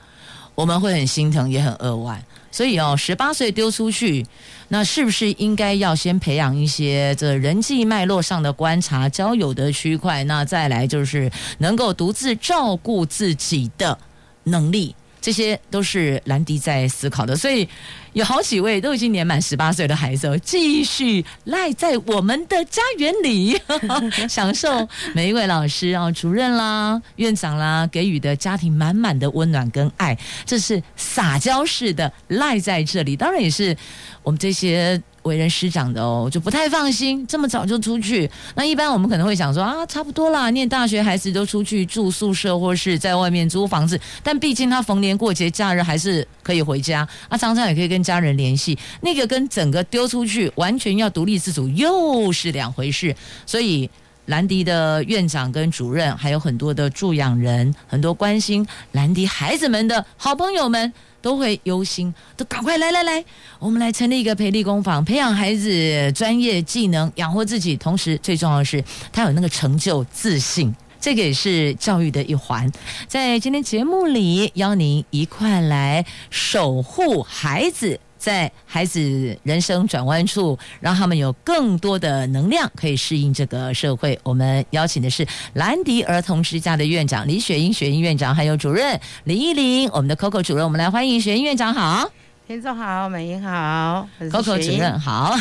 我们会很心疼，也很扼腕。所以哦，十八岁丢出去，那是不是应该要先培养一些这人际脉络上的观察、交友的区块？那再来就是能够独自照顾自己的能力。这些都是兰迪在思考的，所以有好几位都已经年满十八岁的孩子，继续赖在我们的家园里，<laughs> 享受每一位老师啊、主任啦、院长啦给予的家庭满满的温暖跟爱，这是撒娇式的赖在这里，当然也是我们这些。为人师长的哦，就不太放心这么早就出去。那一般我们可能会想说啊，差不多啦，念大学孩子都出去住宿舍或是在外面租房子。但毕竟他逢年过节假日还是可以回家，啊，常常也可以跟家人联系。那个跟整个丢出去完全要独立自主又是两回事。所以兰迪的院长跟主任还有很多的助养人，很多关心兰迪孩子们的好朋友们。都会忧心，都赶快来来来，我们来成立一个培力工坊，培养孩子专业技能，养活自己。同时，最重要的是他有那个成就自信，这个也是教育的一环。在今天节目里，邀您一块来守护孩子。在孩子人生转弯处，让他们有更多的能量可以适应这个社会。我们邀请的是兰迪儿童之家的院长李雪英、雪英院长，还有主任李依林，我们的 Coco 主任。我们来欢迎雪英院长，好，听众好，美英好，Coco 主任好。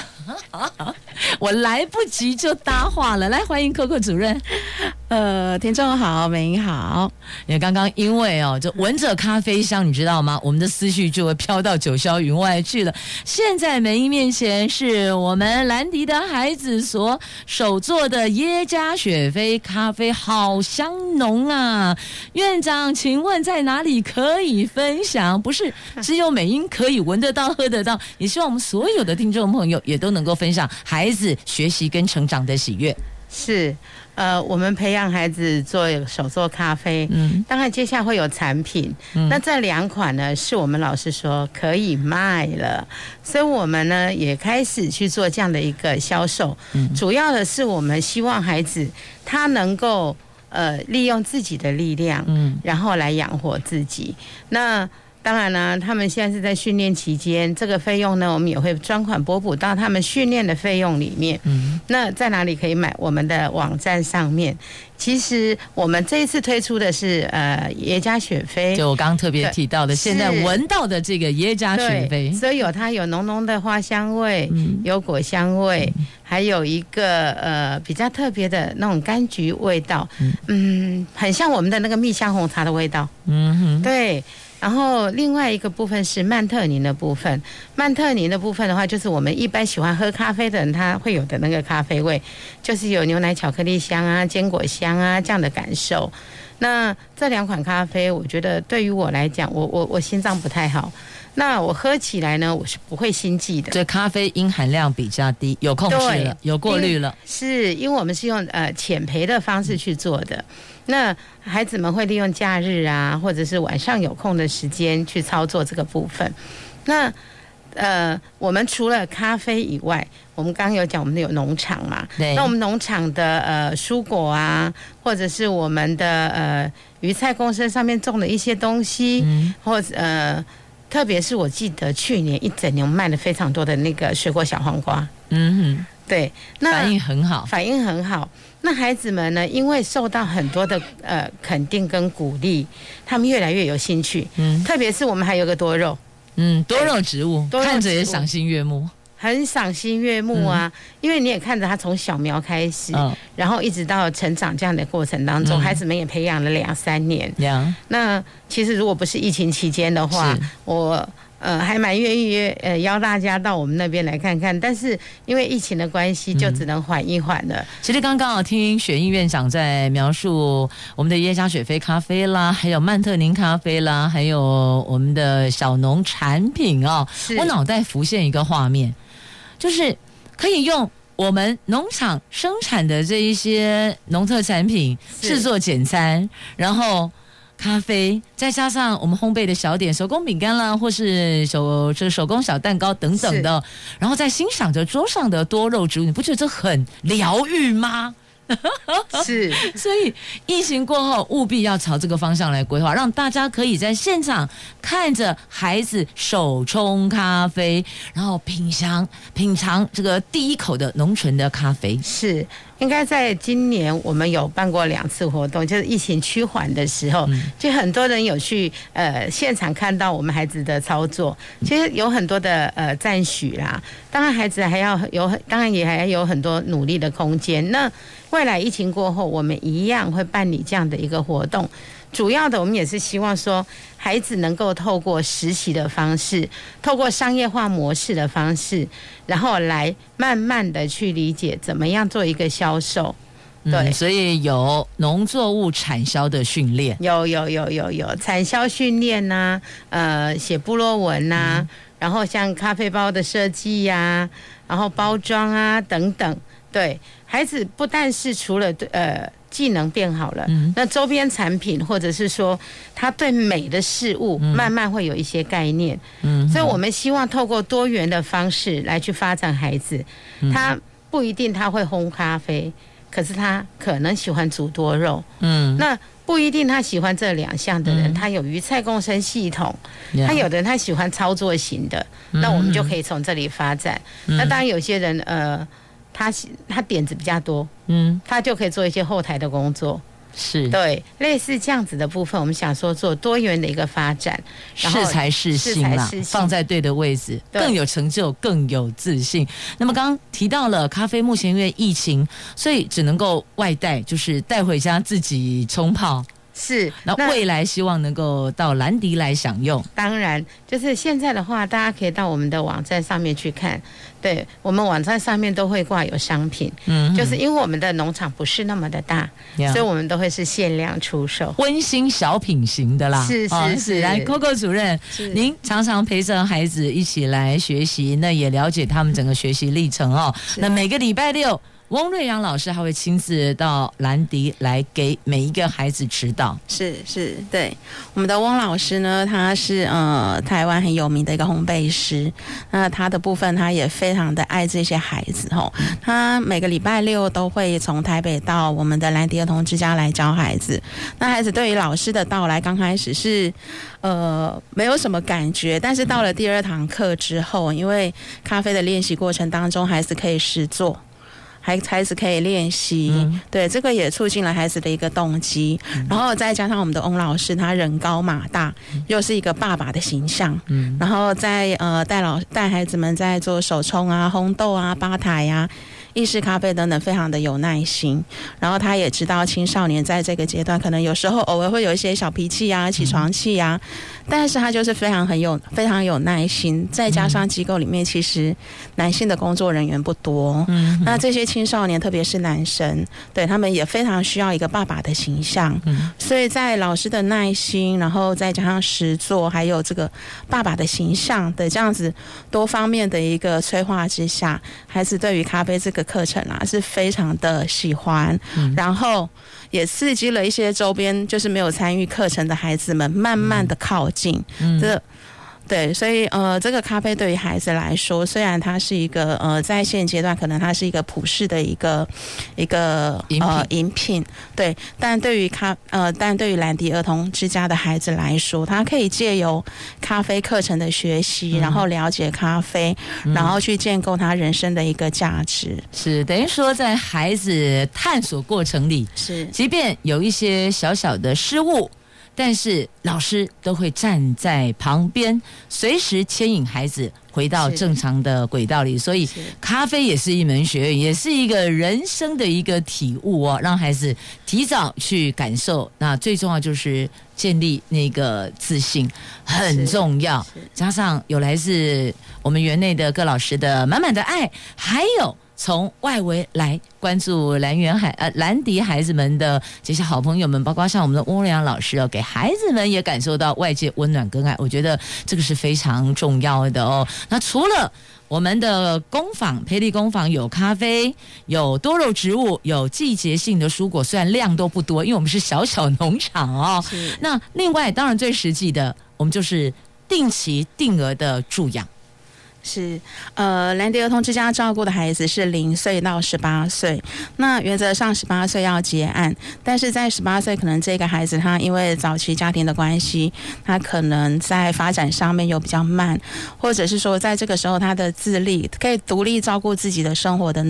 <laughs> 我来不及就搭话了，来欢迎 Coco 主任。呃，听众好，美英好。也刚刚因为哦，就闻着咖啡香，你知道吗？我们的思绪就会飘到九霄云外去了。现在美英面前是我们兰迪的孩子所手做的耶加雪菲咖啡，好香浓啊！院长，请问在哪里可以分享？不是 <laughs> 只有美英可以闻得到、喝得到，也希望我们所有的听众朋友也都能够分享孩子学习跟成长的喜悦。是，呃，我们培养孩子做手做咖啡，嗯，当然接下来会有产品，嗯，那这两款呢，是我们老师说可以卖了，所以我们呢也开始去做这样的一个销售，嗯，主要的是我们希望孩子他能够呃利用自己的力量，嗯，然后来养活自己，那。当然呢，他们现在是在训练期间，这个费用呢，我们也会专款拨补到他们训练的费用里面。嗯，那在哪里可以买？我们的网站上面。其实我们这一次推出的是呃耶加雪菲，就我刚刚特别提到的，现在闻到的这个耶加雪菲，所以有它有浓浓的花香味，嗯、有果香味，嗯、还有一个呃比较特别的那种柑橘味道，嗯，嗯，很像我们的那个蜜香红茶的味道。嗯哼，对。然后另外一个部分是曼特宁的部分，曼特宁的部分的话，就是我们一般喜欢喝咖啡的人，他会有的那个咖啡味，就是有牛奶巧克力香啊、坚果香啊这样的感受。那这两款咖啡，我觉得对于我来讲，我我我心脏不太好。那我喝起来呢，我是不会心悸的。这咖啡因含量比较低，有控制了，有过滤了。是因为我们是用呃浅焙的方式去做的。那孩子们会利用假日啊，或者是晚上有空的时间去操作这个部分。那呃，我们除了咖啡以外，我们刚刚有讲我们有农场嘛？对。那我们农场的呃蔬果啊，或者是我们的呃鱼菜共生上面种的一些东西，嗯、或者呃。特别是我记得去年一整年卖了非常多的那个水果小黄瓜，嗯哼，对，那反应很好，反应很好。那孩子们呢，因为受到很多的呃肯定跟鼓励，他们越来越有兴趣。嗯，特别是我们还有个多肉，嗯，多肉植物，多肉植物看着也赏心悦目。很赏心悦目啊，嗯、因为你也看着他从小苗开始，哦、然后一直到成长这样的过程当中，嗯、孩子们也培养了两三年。嗯、那其实如果不是疫情期间的话，我呃还蛮愿意呃邀大家到我们那边来看看，但是因为疫情的关系，就只能缓一缓了。嗯、其实刚刚我听雪映院长在描述我们的耶加雪菲咖啡啦，还有曼特宁咖啡啦，还有我们的小农产品哦，我脑袋浮现一个画面。就是可以用我们农场生产的这一些农特产品制作简餐，然后咖啡，再加上我们烘焙的小点、手工饼干啦，或是手这手工小蛋糕等等的，然后再欣赏着桌上的多肉植物，你不觉得这很疗愈吗？<laughs> 是，所以疫情过后务必要朝这个方向来规划，让大家可以在现场看着孩子手冲咖啡，然后品尝品尝这个第一口的浓醇的咖啡。是，应该在今年我们有办过两次活动，就是疫情趋缓的时候，嗯、就很多人有去呃现场看到我们孩子的操作，其实有很多的呃赞许啦。当然孩子还要有，当然也还有很多努力的空间。那未来疫情过后，我们一样会办理这样的一个活动。主要的，我们也是希望说，孩子能够透过实习的方式，透过商业化模式的方式，然后来慢慢的去理解怎么样做一个销售。对，嗯、所以有农作物产销的训练，有有有有有产销训练呐，呃，写部落文呐、啊，嗯、然后像咖啡包的设计呀，然后包装啊等等，对。孩子不但是除了对呃技能变好了，嗯、那周边产品或者是说他对美的事物慢慢会有一些概念，嗯，所以我们希望透过多元的方式来去发展孩子，嗯、他不一定他会烘咖啡，可是他可能喜欢煮多肉，嗯，那不一定他喜欢这两项的人，嗯、他有鱼菜共生系统，嗯、他有的人他喜欢操作型的，嗯、那我们就可以从这里发展。嗯、那当然有些人呃。他他点子比较多，嗯，他就可以做一些后台的工作，是对类似这样子的部分，我们想说做多元的一个发展，适才是性啦，放在对的位置，更有成就，更有自信。那么刚刚提到了咖啡，目前因为疫情，所以只能够外带，就是带回家自己冲泡。是，那未来希望能够到兰迪来享用。当然，就是现在的话，大家可以到我们的网站上面去看。对，我们网站上面都会挂有商品，嗯，就是因为我们的农场不是那么的大，嗯、所以我们都会是限量出售，温馨小品型的啦。是是是来，Coco 主任，您常常陪着孩子一起来学习，那也了解他们整个学习历程哦。那每个礼拜六。翁瑞阳老师还会亲自到兰迪来给每一个孩子指导。是是，对，我们的翁老师呢，他是呃台湾很有名的一个烘焙师。那他的部分，他也非常的爱这些孩子吼。他每个礼拜六都会从台北到我们的兰迪儿童之家来教孩子。那孩子对于老师的到来，刚开始是呃没有什么感觉，但是到了第二堂课之后，因为咖啡的练习过程当中，孩子可以试做。还孩子可以练习，嗯、对，这个也促进了孩子的一个动机，嗯、然后再加上我们的翁老师，他人高马大，又是一个爸爸的形象，嗯，然后在呃带老带孩子们在做手冲啊、烘豆啊、吧台呀、啊。意式咖啡等等，非常的有耐心。然后他也知道青少年在这个阶段，可能有时候偶尔会有一些小脾气呀、起床气呀，但是他就是非常很有非常有耐心。再加上机构里面其实男性的工作人员不多，嗯，那这些青少年特别是男生，对他们也非常需要一个爸爸的形象。嗯，所以在老师的耐心，然后再加上实作，还有这个爸爸的形象的这样子多方面的一个催化之下，孩子对于咖啡这个课程啊是非常的喜欢，嗯、然后也刺激了一些周边就是没有参与课程的孩子们慢慢的靠近，嗯，这。对，所以呃，这个咖啡对于孩子来说，虽然它是一个呃，在现阶段可能它是一个普世的一个一个呃饮品，对，但对于咖呃，但对于兰迪儿童之家的孩子来说，他可以借由咖啡课程的学习，然后了解咖啡，嗯、然后去建构他人生的一个价值。是等于说，在孩子探索过程里，是即便有一些小小的失误。但是老师都会站在旁边，随时牵引孩子回到正常的轨道里。所以，咖啡也是一门学问，也是一个人生的一个体悟哦。让孩子提早去感受，那最重要就是建立那个自信，很重要。加上有来自我们园内的各老师的满满的爱，还有。从外围来关注蓝园海呃兰迪孩子们的这些好朋友们，包括像我们的翁良老师哦，给孩子们也感受到外界温暖跟爱，我觉得这个是非常重要的哦。那除了我们的工坊培力工坊有咖啡，有多肉植物，有季节性的蔬果，虽然量都不多，因为我们是小小农场哦。那另外当然最实际的，我们就是定期定额的助养。是，呃，兰迪儿童之家照顾的孩子是零岁到十八岁，那原则上十八岁要结案，但是在十八岁，可能这个孩子他因为早期家庭的关系，他可能在发展上面有比较慢，或者是说在这个时候他的自立可以独立照顾自己的生活的，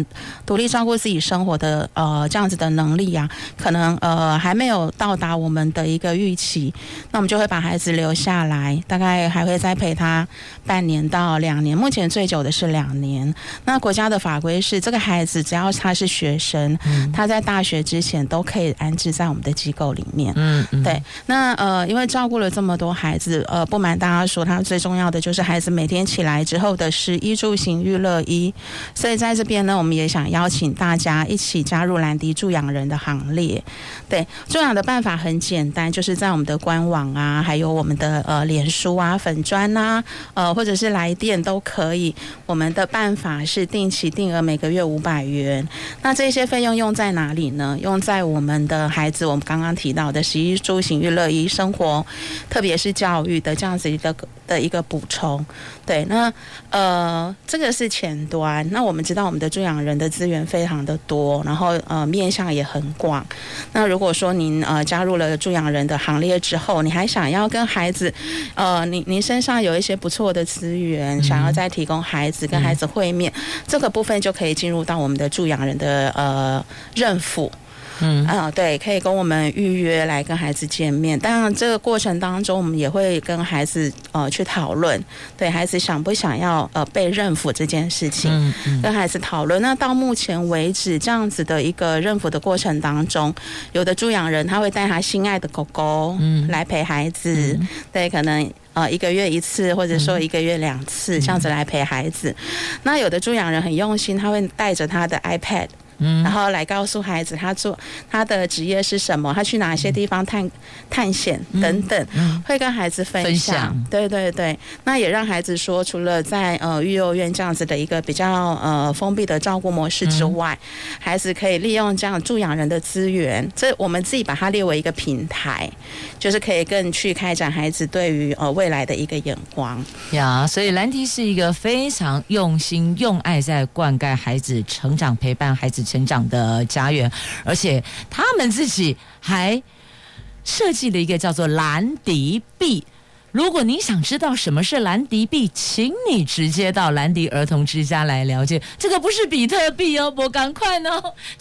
独立照顾自己生活的呃这样子的能力啊，可能呃还没有到达我们的一个预期，那我们就会把孩子留下来，大概还会再陪他半年到两年。目前最久的是两年。那国家的法规是，这个孩子只要他是学生，嗯、他在大学之前都可以安置在我们的机构里面。嗯，嗯对。那呃，因为照顾了这么多孩子，呃，不瞒大家说，他最重要的就是孩子每天起来之后的食衣住行娱乐一。所以在这边呢，我们也想邀请大家一起加入兰迪助养人的行列。对，助养的办法很简单，就是在我们的官网啊，还有我们的呃脸书啊、粉砖啊，呃，或者是来电都可以。可以，我们的办法是定期定额，每个月五百元。那这些费用用在哪里呢？用在我们的孩子，我们刚刚提到的食衣住行娱乐衣生活，特别是教育的这样子一个的一个补充。对，那呃，这个是前端。那我们知道我们的助养人的资源非常的多，然后呃，面向也很广。那如果说您呃加入了助养人的行列之后，你还想要跟孩子，呃，您您身上有一些不错的资源，嗯、想要再提供孩子跟孩子会面，嗯、这个部分就可以进入到我们的助养人的呃认辅。嗯啊，对，可以跟我们预约来跟孩子见面。当然，这个过程当中，我们也会跟孩子呃去讨论，对孩子想不想要呃被认抚这件事情，嗯嗯、跟孩子讨论。那到目前为止，这样子的一个认抚的过程当中，有的助养人他会带他心爱的狗狗嗯来陪孩子，嗯、对，可能呃一个月一次，或者说一个月两次、嗯、这样子来陪孩子。那有的助养人很用心，他会带着他的 iPad。然后来告诉孩子他做他的职业是什么，他去哪些地方探探险等等，会跟孩子分享。分享。对对对，那也让孩子说，除了在呃育幼院这样子的一个比较呃封闭的照顾模式之外，嗯、孩子可以利用这样助养人的资源，这我们自己把它列为一个平台，就是可以更去开展孩子对于呃未来的一个眼光。呀。所以兰迪是一个非常用心用爱在灌溉孩子成长，陪伴孩子成长的家园，而且他们自己还设计了一个叫做蓝迪币如果你想知道什么是兰迪币，请你直接到兰迪儿童之家来了解。这个不是比特币哦，不赶快呢！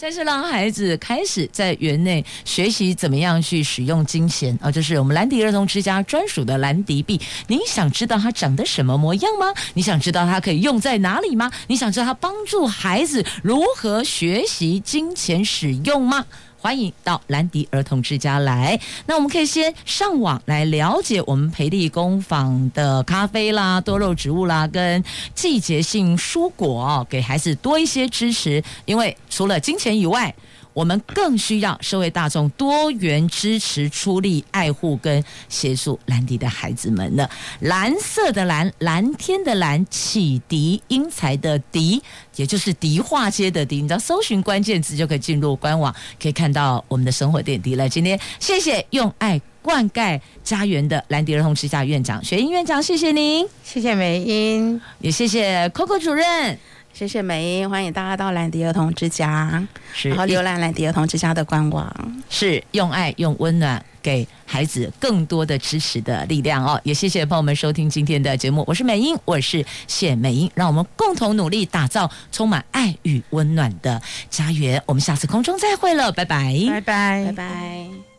但是让孩子开始在园内学习怎么样去使用金钱啊，这、就是我们兰迪儿童之家专属的兰迪币。你想知道它长得什么模样吗？你想知道它可以用在哪里吗？你想知道它帮助孩子如何学习金钱使用吗？欢迎到兰迪儿童之家来。那我们可以先上网来了解我们培力工坊的咖啡啦、多肉植物啦，跟季节性蔬果，给孩子多一些支持。因为除了金钱以外，我们更需要社会大众多元支持、出力爱护跟协助兰迪的孩子们呢。蓝色的蓝，蓝天的蓝，启迪英才的迪，也就是迪化街的迪。你知道，搜寻关键字就可以进入官网，可以看到我们的生活点滴了。今天谢谢用爱灌溉家园的兰迪儿童之家院长雪英院长，谢谢您，谢谢美英，也谢谢 Coco 主任。谢谢美英，欢迎大家到兰迪儿童之家，是然后浏览兰迪儿童之家的官网，是用爱用温暖给孩子更多的支持的力量哦。也谢谢朋友们收听今天的节目，我是美英，我是谢美英，让我们共同努力打造充满爱与温暖的家园。我们下次空中再会了，拜拜，拜拜，拜拜。